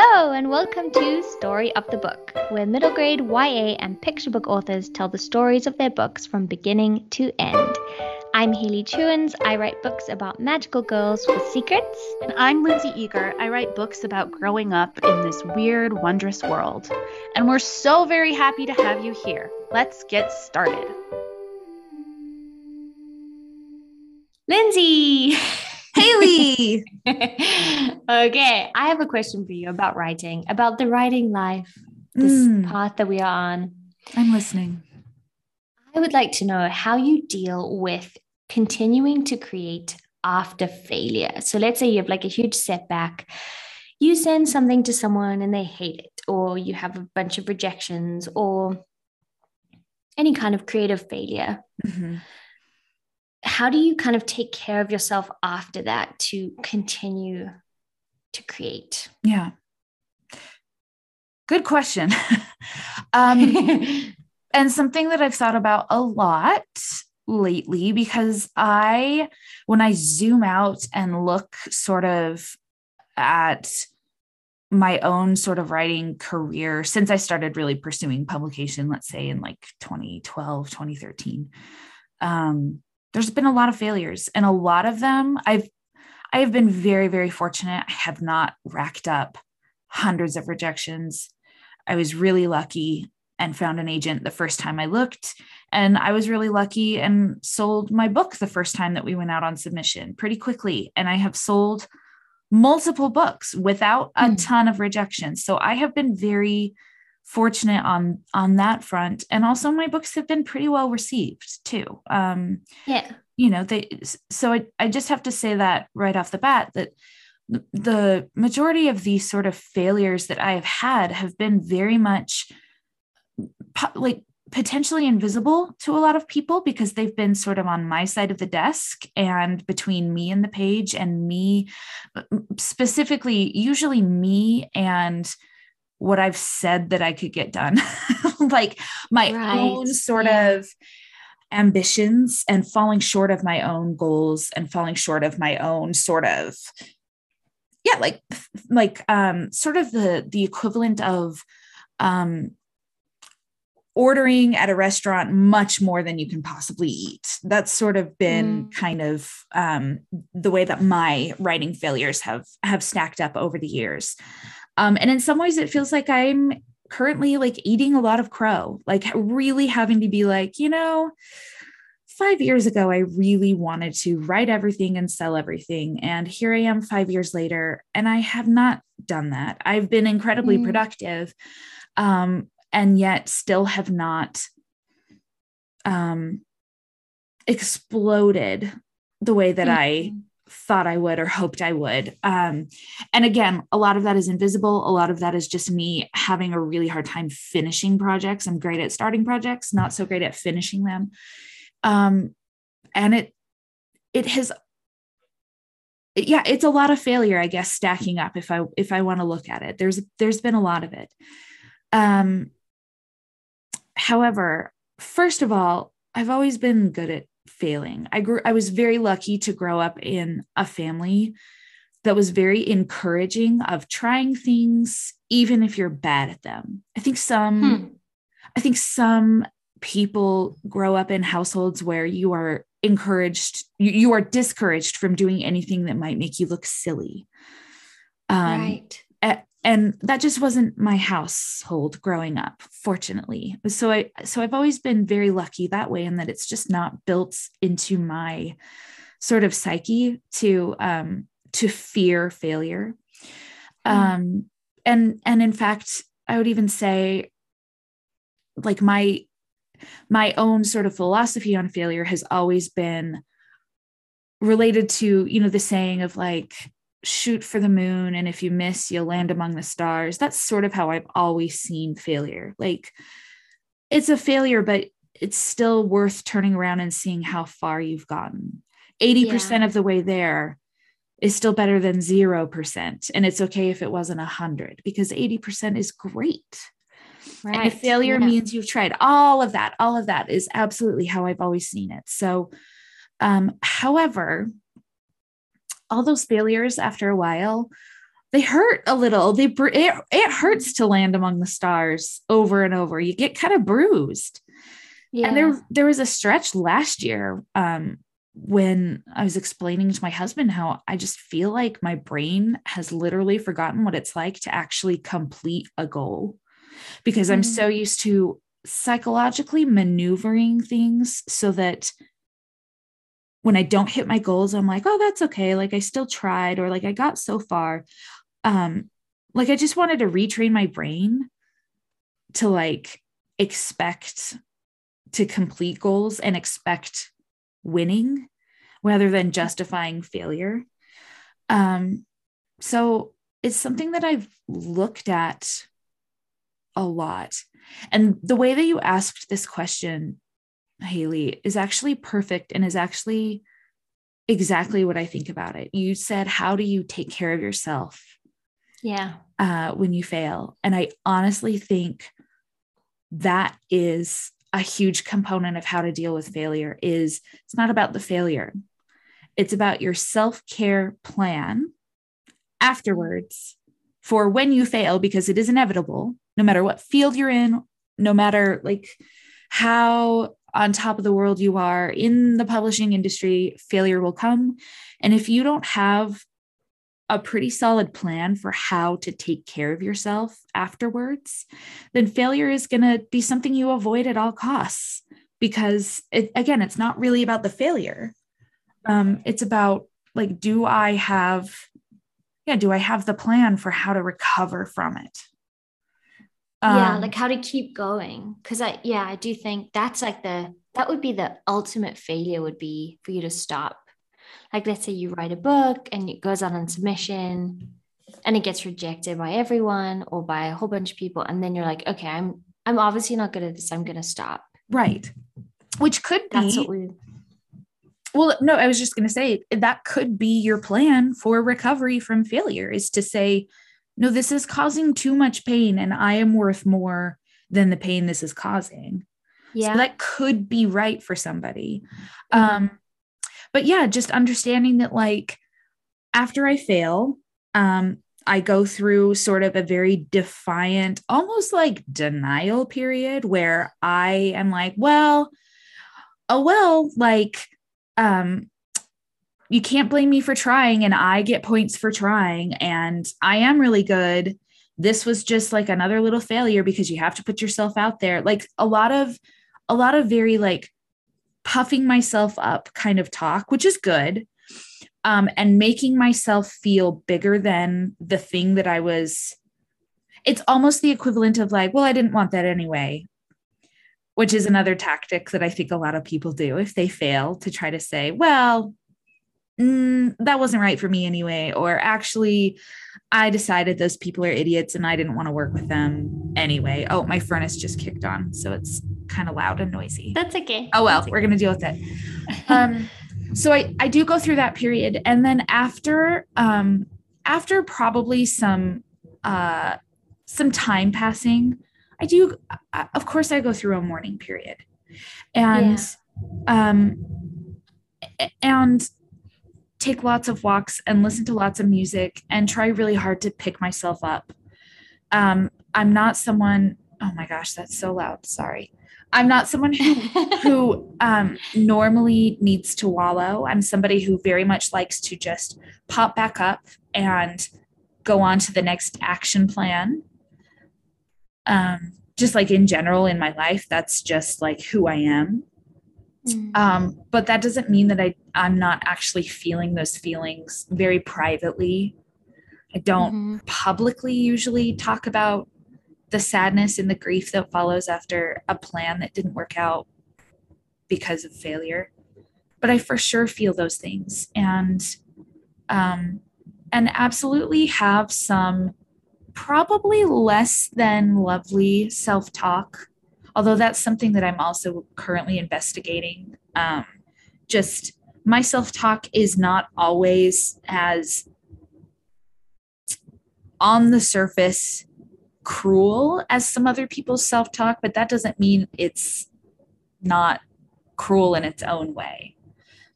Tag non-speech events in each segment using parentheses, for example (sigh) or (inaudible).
Hello, and welcome to Story of the Book, where middle grade YA and picture book authors tell the stories of their books from beginning to end. I'm Hayley Chewins. I write books about magical girls with secrets. And I'm Lindsay Eagar. I write books about growing up in this weird, wondrous world. And we're so very happy to have you here. Let's get started. Lindsay! (laughs) Okay, I have a question for you about writing, about the writing life, this mm. path that we are on. I'm listening. I would like to know how you deal with continuing to create after failure. So let's say you have like a huge setback. You send something to someone and they hate it, or you have a bunch of rejections, or any kind of creative failure. Mm-hmm. How do you kind of take care of yourself after that to continue to create? Yeah. Good question. (laughs) um, (laughs) and something that I've thought about a lot lately because I, when I zoom out and look sort of at my own sort of writing career since I started really pursuing publication, let's say in like 2012, 2013, um, there's been a lot of failures and a lot of them I've I have been very, very fortunate. I have not racked up hundreds of rejections. I was really lucky and found an agent the first time I looked. And I was really lucky and sold my book the first time that we went out on submission pretty quickly. And I have sold multiple books without a mm. ton of rejections. So I have been very fortunate on on that front. And also my books have been pretty well received too. Um yeah. you know they so I, I just have to say that right off the bat that the majority of these sort of failures that i have had have been very much like potentially invisible to a lot of people because they've been sort of on my side of the desk and between me and the page and me specifically usually me and what I've said that I could get done (laughs) like my right. own sort yeah. of ambitions and falling short of my own goals and falling short of my own sort of yeah like like um sort of the the equivalent of um ordering at a restaurant much more than you can possibly eat. That's sort of been mm. kind of um, the way that my writing failures have have stacked up over the years. Um, and in some ways, it feels like I'm currently like eating a lot of crow, like really having to be like, you know, five years ago, I really wanted to write everything and sell everything. And here I am five years later, and I have not done that. I've been incredibly mm. productive. Um, and yet still have not um, exploded the way that mm-hmm. I thought I would or hoped I would. Um, and again, a lot of that is invisible. A lot of that is just me having a really hard time finishing projects. I'm great at starting projects, not so great at finishing them. Um, and it it has yeah, it's a lot of failure, I guess, stacking up if I if I want to look at it. There's there's been a lot of it. Um, However, first of all, I've always been good at failing. I grew I was very lucky to grow up in a family that was very encouraging of trying things even if you're bad at them. I think some hmm. I think some people grow up in households where you are encouraged you, you are discouraged from doing anything that might make you look silly. Um, right and that just wasn't my household growing up fortunately so i so i've always been very lucky that way and that it's just not built into my sort of psyche to um to fear failure mm. um and and in fact i would even say like my my own sort of philosophy on failure has always been related to you know the saying of like shoot for the moon and if you miss you'll land among the stars. That's sort of how i've always seen failure. Like it's a failure but it's still worth turning around and seeing how far you've gotten. 80% yeah. of the way there is still better than 0% and it's okay if it wasn't 100 because 80% is great. Right and if failure yeah. means you've tried all of that all of that is absolutely how i've always seen it. So um however all those failures after a while they hurt a little. They it, it hurts to land among the stars over and over. You get kind of bruised. Yeah. And there there was a stretch last year um, when I was explaining to my husband how I just feel like my brain has literally forgotten what it's like to actually complete a goal because mm-hmm. I'm so used to psychologically maneuvering things so that when I don't hit my goals, I'm like, oh, that's okay. Like I still tried, or like I got so far. Um, like I just wanted to retrain my brain to like expect to complete goals and expect winning rather than justifying failure. Um, so it's something that I've looked at a lot. And the way that you asked this question, Hayley, is actually perfect and is actually exactly what I think about it. You said, How do you take care of yourself? Yeah. Uh, when you fail. And I honestly think that is a huge component of how to deal with failure is it's not about the failure it's about your self-care plan afterwards for when you fail because it is inevitable no matter what field you're in no matter like how on top of the world you are in the publishing industry failure will come and if you don't have a pretty solid plan for how to take care of yourself afterwards, then failure is going to be something you avoid at all costs because it, again, it's not really about the failure. Um, it's about like, do I have, yeah, do I have the plan for how to recover from it? Um, yeah, like how to keep going. Cause I, yeah, I do think that's like the, that would be the ultimate failure would be for you to stop like let's say you write a book and it goes out on submission and it gets rejected by everyone or by a whole bunch of people and then you're like okay i'm i'm obviously not good at this i'm going to stop right which could be that's what we well no i was just going to say that could be your plan for recovery from failure is to say no this is causing too much pain and i am worth more than the pain this is causing. Yeah. so that could be right for somebody. Mm-hmm. um but yeah, just understanding that like after I fail, um, I go through sort of a very defiant, almost like denial period where I am like, well, oh well, like um you can't blame me for trying and I get points for trying and I am really good. This was just like another little failure because you have to put yourself out there. Like a lot of a lot of very like puffing myself up kind of talk, which is good, um, and making myself feel bigger than the thing that I was. It's almost the equivalent of like, well, I didn't want that anyway, which is another tactic that I think a lot of people do if they fail to try to say, well, mm, that wasn't right for me anyway, or actually, I decided those people are idiots and I didn't want to work with them anyway. Oh, my furnace just kicked on, so it's kind of loud and noisy. That's okay. Oh well, okay. we're gonna deal with it. Um, (laughs) so I I do go through that period, and then after um after probably some uh some time passing, I do uh, of course I go through a mourning period, and yeah. um and take lots of walks and listen to lots of music and try really hard to pick myself up. Um, I'm not someone, oh my gosh, that's so loud. Sorry. I'm not someone who (laughs) who um, normally needs to wallow. I'm somebody who very much likes to just pop back up and go on to the next action plan. Um, just like in general in my life, that's just like who I am. Mm. Um, but that doesn't mean that I, I'm not actually feeling those feelings very privately. I don't mm-hmm. publicly usually talk about the sadness and the grief that follows after a plan that didn't work out because of failure. But I for sure feel those things and um, and absolutely have some probably less than lovely self-talk although that's something that I'm also currently investigating. Um, just my self talk is not always as on the surface cruel as some other people's self talk, but that doesn't mean it's not cruel in its own way.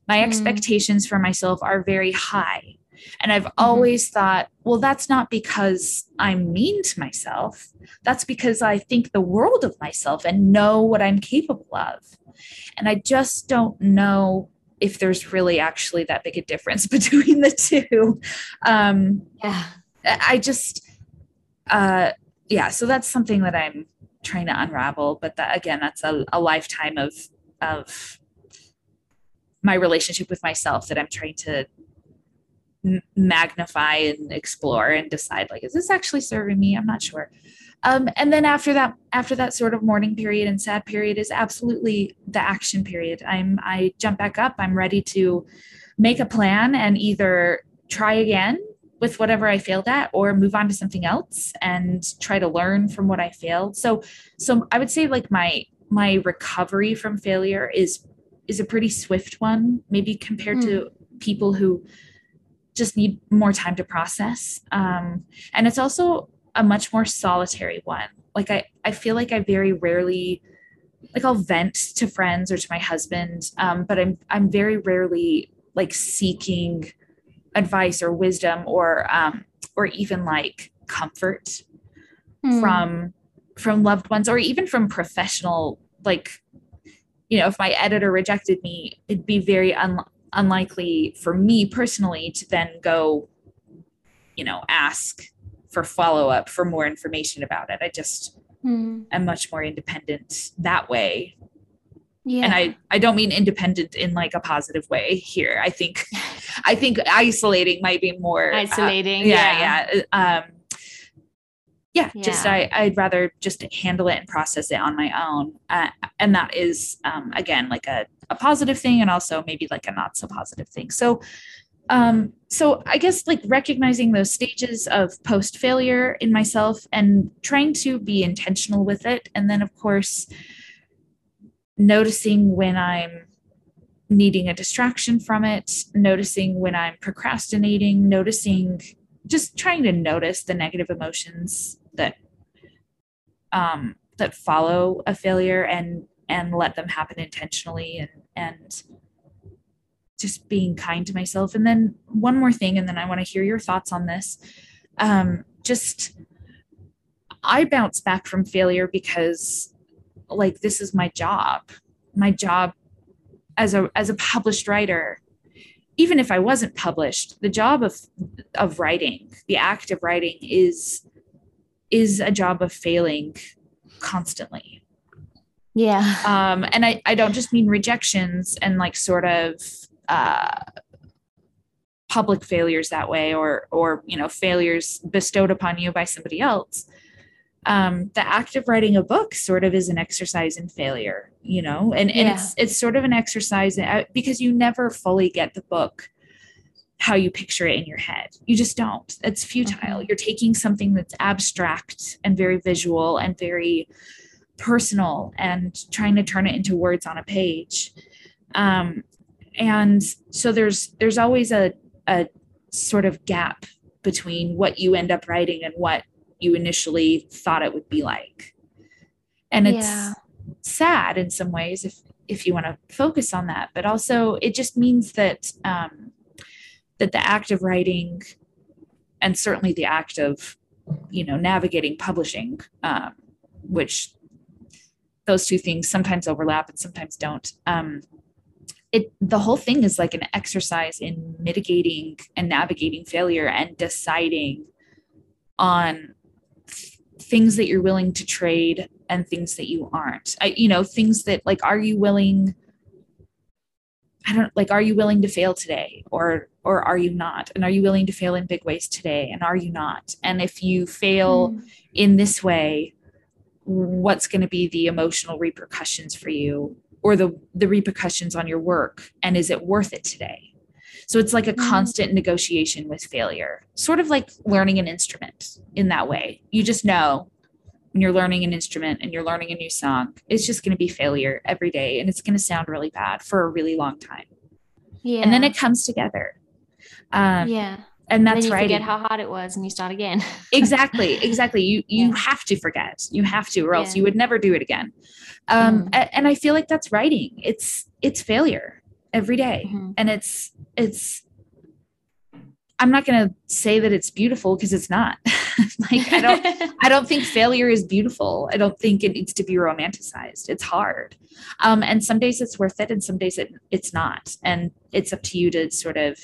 My mm. expectations for myself are very high. And I've mm-hmm. always thought, well, that's not because I'm mean to myself. That's because I think the world of myself and know what I'm capable of. And I just don't know if there's really actually that big a difference (laughs) between the two. Um, yeah. I just, uh, yeah, so that's something that I'm trying to unravel. But that, again, that's a, a lifetime of, of my relationship with myself that I'm trying to magnify and explore and decide like is this actually serving me? I'm not sure. Um, and then after that after that sort of mourning period and sad period is absolutely the action period. I'm i jump back up. I'm ready to make a plan and either try again with whatever i failed at or move on to something else and try to learn from what i failed. So so i would say like my my recovery from failure is is a pretty swift one maybe compared mm. to people who just need more time to process. Um, and it's also a much more solitary one. Like I, I feel like I very rarely, like I'll vent to friends or to my husband, um, but I'm, I'm very rarely like seeking advice or wisdom or, um, or even like comfort mm. from, from loved ones or even from professional, like, you know, if my editor rejected me, it'd be very un- unlikely for me personally to then go, you know, ask for follow up for more information about it. I just mm. am much more independent that way. Yeah. And I, I don't mean independent in like a positive way here. I think, (laughs) I think isolating might be more uh, isolating. Uh, yeah. Yeah. yeah. Um, yeah, yeah, just I, I'd rather just handle it and process it on my own. Uh, and that is, um, again, like a, a positive thing and also maybe like a not so positive thing. So, um, so I guess like recognizing those stages of post failure in myself and trying to be intentional with it. And then, of course, noticing when I'm needing a distraction from it, noticing when I'm procrastinating, noticing just trying to notice the negative emotions that um, that follow a failure and and let them happen intentionally and and just being kind to myself. And then one more thing and then i want to hear your thoughts on this. Um, just i bounce back from failure because like this is my job. My job as a as a published writer. Even if i wasn't published the job of of writing the act of writing is is a job of failing constantly. Yeah. Um, and I, I don't just mean rejections and like sort of uh, public failures that way or or you know failures bestowed upon you by somebody else. Um, the act of writing a book sort of is an exercise in failure, you know, and, and yeah. it's it's sort of an exercise in, uh, because you never fully get the book how you picture it in your head. You just don't. It's futile. Mm-hmm. You're taking something that's abstract and very visual and very personal and trying to turn it into words on a page. Um, and so there's there's always a a sort of gap between what you end up writing and what you initially thought it would be like. And it's yeah. sad in some ways if if you want to focus on that, but also it just means that um, that the act of writing and certainly the act of you know navigating publishing um, which those two things sometimes overlap and sometimes don't um, it the whole thing is like an exercise in mitigating and navigating failure and deciding on th- things that you're willing to trade and things that you aren't. I, you know things that like are you willing I don't like, are you willing to fail today or, or are you not? And are you willing to fail in big ways today? And are you not? And if you fail mm. in this way, what's going to be the emotional repercussions for you or the, the repercussions on your work? And is it worth it today? So it's like a mm. constant negotiation with failure, sort of like learning an instrument in that way. You just know when you're learning an instrument and you're learning a new song, it's just going to be failure every day and it's going to sound really bad for a really long time. Yeah. And then it comes together. Um, yeah. And that's right. Forget how hard it was, and you start again. (laughs) exactly, exactly. You you yeah. have to forget. You have to, or else yeah. you would never do it again. Um, mm. and I feel like that's writing. It's it's failure every day. Mm-hmm. and it's it's I'm not going to say that it's beautiful because it's not. (laughs) like I don't (laughs) I don't think failure is beautiful. I don't think it needs to be romanticized. It's hard. Um, and some days it's worth it and some days it, it's not. And it's up to you to sort of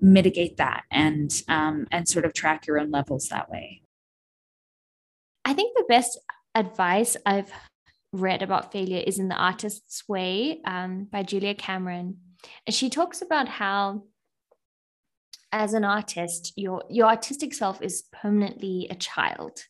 mitigate that and um, and sort of track your own levels that way. I think the best advice I've read about failure is in The Artist's Way um, by Julia Cameron. And she talks about how as an artist, your your artistic self is permanently a child.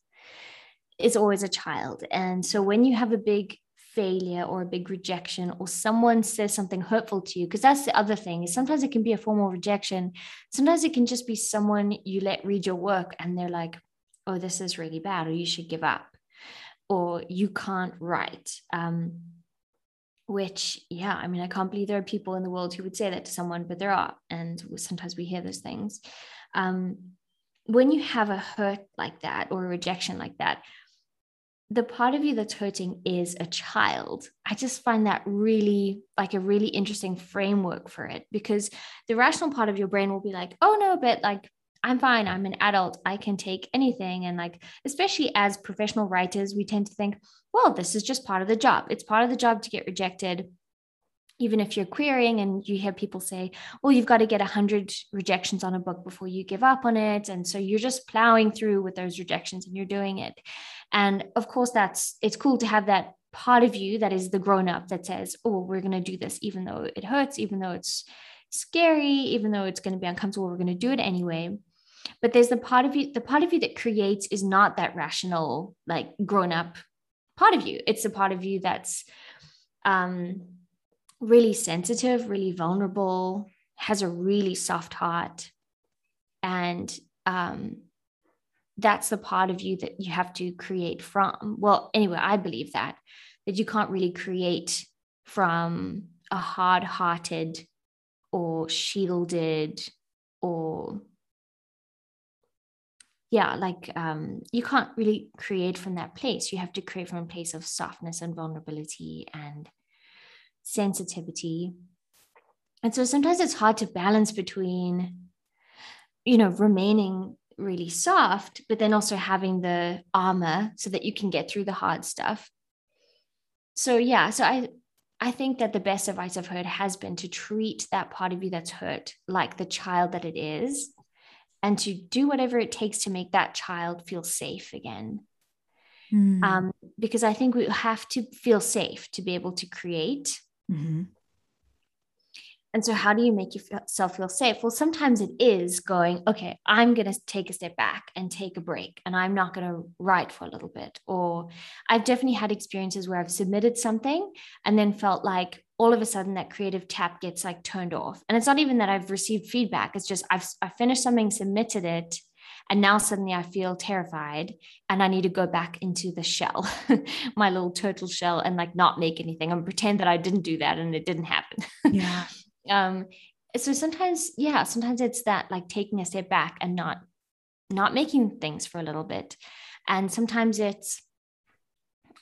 Is always a child. And so when you have a big failure or a big rejection or someone says something hurtful to you because that's the other thing is sometimes it can be a formal rejection sometimes it can just be someone you let read your work and they're like oh this is really bad or you should give up or you can't write um, which yeah i mean i can't believe there are people in the world who would say that to someone but there are and sometimes we hear those things. Um, when you have a hurt like that or a rejection like that the part of you that's hurting is a child. I just find that really like a really interesting framework for it because the rational part of your brain will be like oh no but like I'm fine. I'm an adult. I can take anything. And like, especially as professional writers, we tend to think, well, this is just part of the job. It's part of the job to get rejected. Even if you're querying and you hear people say, well, you've got to get 100 rejections on a book before you give up on it. And so you're just plowing through with those rejections and you're doing it. And of course, that's it's cool to have that part of you that is the grown up that says, oh, we're going to do this, even though it hurts, even though it's scary, even though it's going to be uncomfortable, we're going to do it anyway but there's the part of you the part of you that creates is not that rational like grown up part of you. It's the part of you that's um really sensitive really vulnerable has a really soft heart. And um that's the part of you that you have to create from. Well anyway i believe that that you can't really create from a hard-hearted or shielded or yeah, like um, you can't really create from that place. You have to create from a place of softness and vulnerability and sensitivity. And so sometimes it's hard to balance between, you know, remaining really soft, but then also having the armor so that you can get through the hard stuff. So yeah, so I I think that the best advice I've heard has been to treat that part of you that's hurt like the child that it is and to do whatever it takes to make that child feel safe again. Mm. Um, because I think we have to feel safe to be able to create. Mm-hmm. And so, how do you make yourself feel safe? Well, sometimes it is going, okay, I'm going to take a step back and take a break, and I'm not going to write for a little bit. Or I've definitely had experiences where I've submitted something and then felt like all of a sudden that creative tap gets like turned off. And it's not even that I've received feedback, it's just I've I finished something, submitted it, and now suddenly I feel terrified and I need to go back into the shell, (laughs) my little turtle shell, and like not make anything and pretend that I didn't do that and it didn't happen. Yeah. (laughs) um so sometimes yeah sometimes it's that like taking a step back and not not making things for a little bit and sometimes it's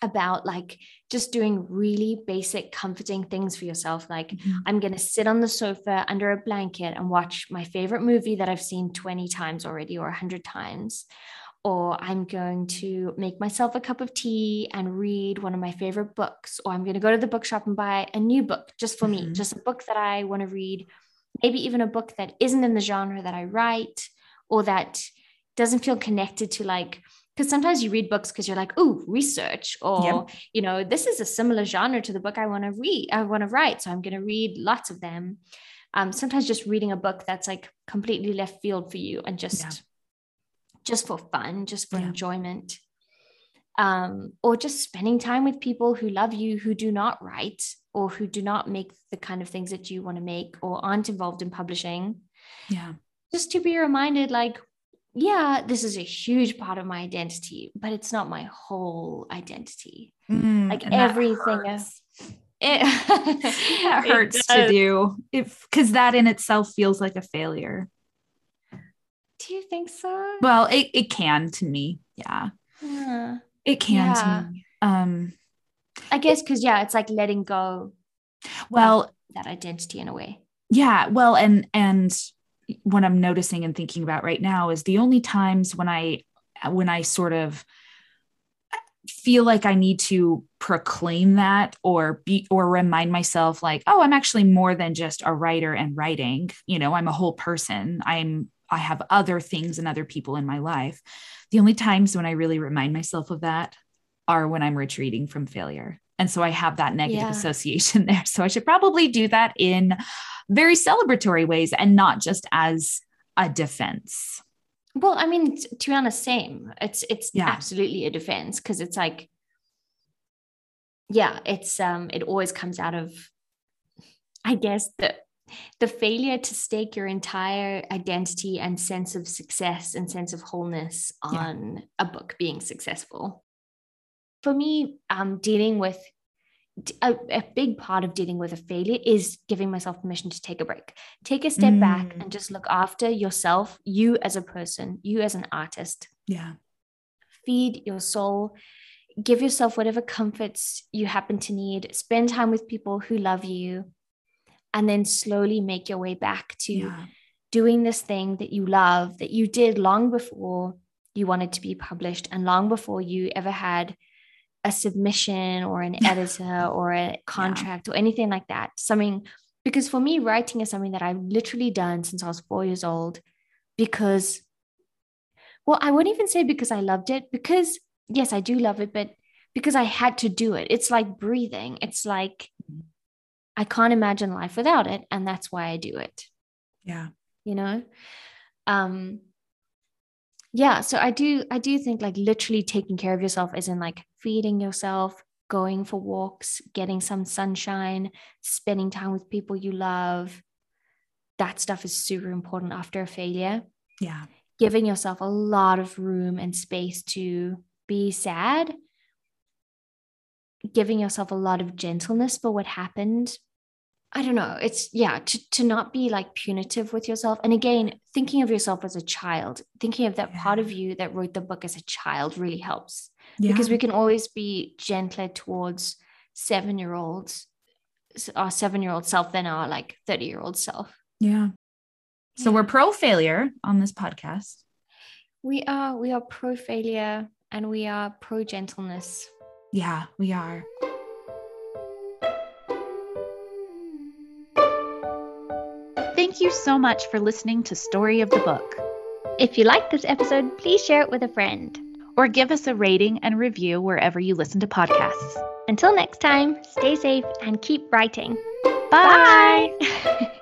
about like just doing really basic comforting things for yourself like mm-hmm. i'm going to sit on the sofa under a blanket and watch my favorite movie that i've seen 20 times already or 100 times or I'm going to make myself a cup of tea and read one of my favorite books, or I'm going to go to the bookshop and buy a new book just for mm-hmm. me, just a book that I want to read, maybe even a book that isn't in the genre that I write or that doesn't feel connected to like, because sometimes you read books because you're like, oh, research, or yep. you know, this is a similar genre to the book I want to read, I want to write, so I'm going to read lots of them. Um, sometimes just reading a book that's like completely left field for you and just. Yeah just for fun, just for yeah. enjoyment, um, or just spending time with people who love you, who do not write or who do not make the kind of things that you want to make or aren't involved in publishing. Yeah. Just to be reminded, like, yeah, this is a huge part of my identity, but it's not my whole identity. Mm, like everything else. (laughs) It, that hurts it to do if because that in itself feels like a failure. Do you think so? Well, it, it can to me. Yeah. yeah. It can yeah. to me. Um I guess because yeah, it's like letting go well that identity in a way. Yeah. Well, and and what I'm noticing and thinking about right now is the only times when I when I sort of feel like I need to proclaim that or be or remind myself like, oh, I'm actually more than just a writer and writing. You know, I'm a whole person. I'm I have other things and other people in my life. The only times when I really remind myself of that are when I'm retreating from failure. And so I have that negative yeah. association (laughs) there. So I should probably do that in very celebratory ways and not just as a defense. Well, I mean, to be honest, same. It's it's yeah. absolutely a defense because it's like, yeah, it's um, it always comes out of, I guess the the failure to stake your entire identity and sense of success and sense of wholeness on yeah. a book being successful. For me, um, dealing with a, a, big part of dealing with a failure is giving myself permission to take a break, take a step mm. back and just look after yourself, you as a person, you as an artist. Yeah. Feed your soul, give yourself whatever comforts you happen to need, spend time with people who love you, and then slowly make your way back to yeah. doing this thing that you love, that you did long before you wanted to be published and long before you ever had a submission or an (laughs) editor or a contract yeah. or anything like that. Something because for me, writing is something that I've literally done since I was four years old because, well, I wouldn't even say because I loved it, because yes, I do love it, but because I had to do it. It's like breathing. It's like mm-hmm. I can't imagine life without it. And that's why I do it. Yeah. You know? Um, yeah so i do i do think like literally taking care of yourself is in like feeding yourself going for walks getting some sunshine spending time with people you love. That stuff is super important after a failure. Yeah. Giving yourself a lot of room and space to be sad. Giving yourself a lot of gentleness for what happened I don't know. It's yeah, to, to not be like punitive with yourself. And again, thinking of yourself as a child, thinking of that yeah. part of you that wrote the book as a child really helps. Yeah. Because we can always be gentler towards seven year olds, our seven year old self than our like 30 year old self. Yeah. So yeah. we're pro failure on this podcast. We are, we are pro failure and we are pro gentleness. Yeah, we are. Thank you so much for listening to Story of the Book. If you like this episode, please share it with a friend. Or give us a rating and review wherever you listen to podcasts. Until next time, stay safe and keep writing. Bye. Bye. (laughs)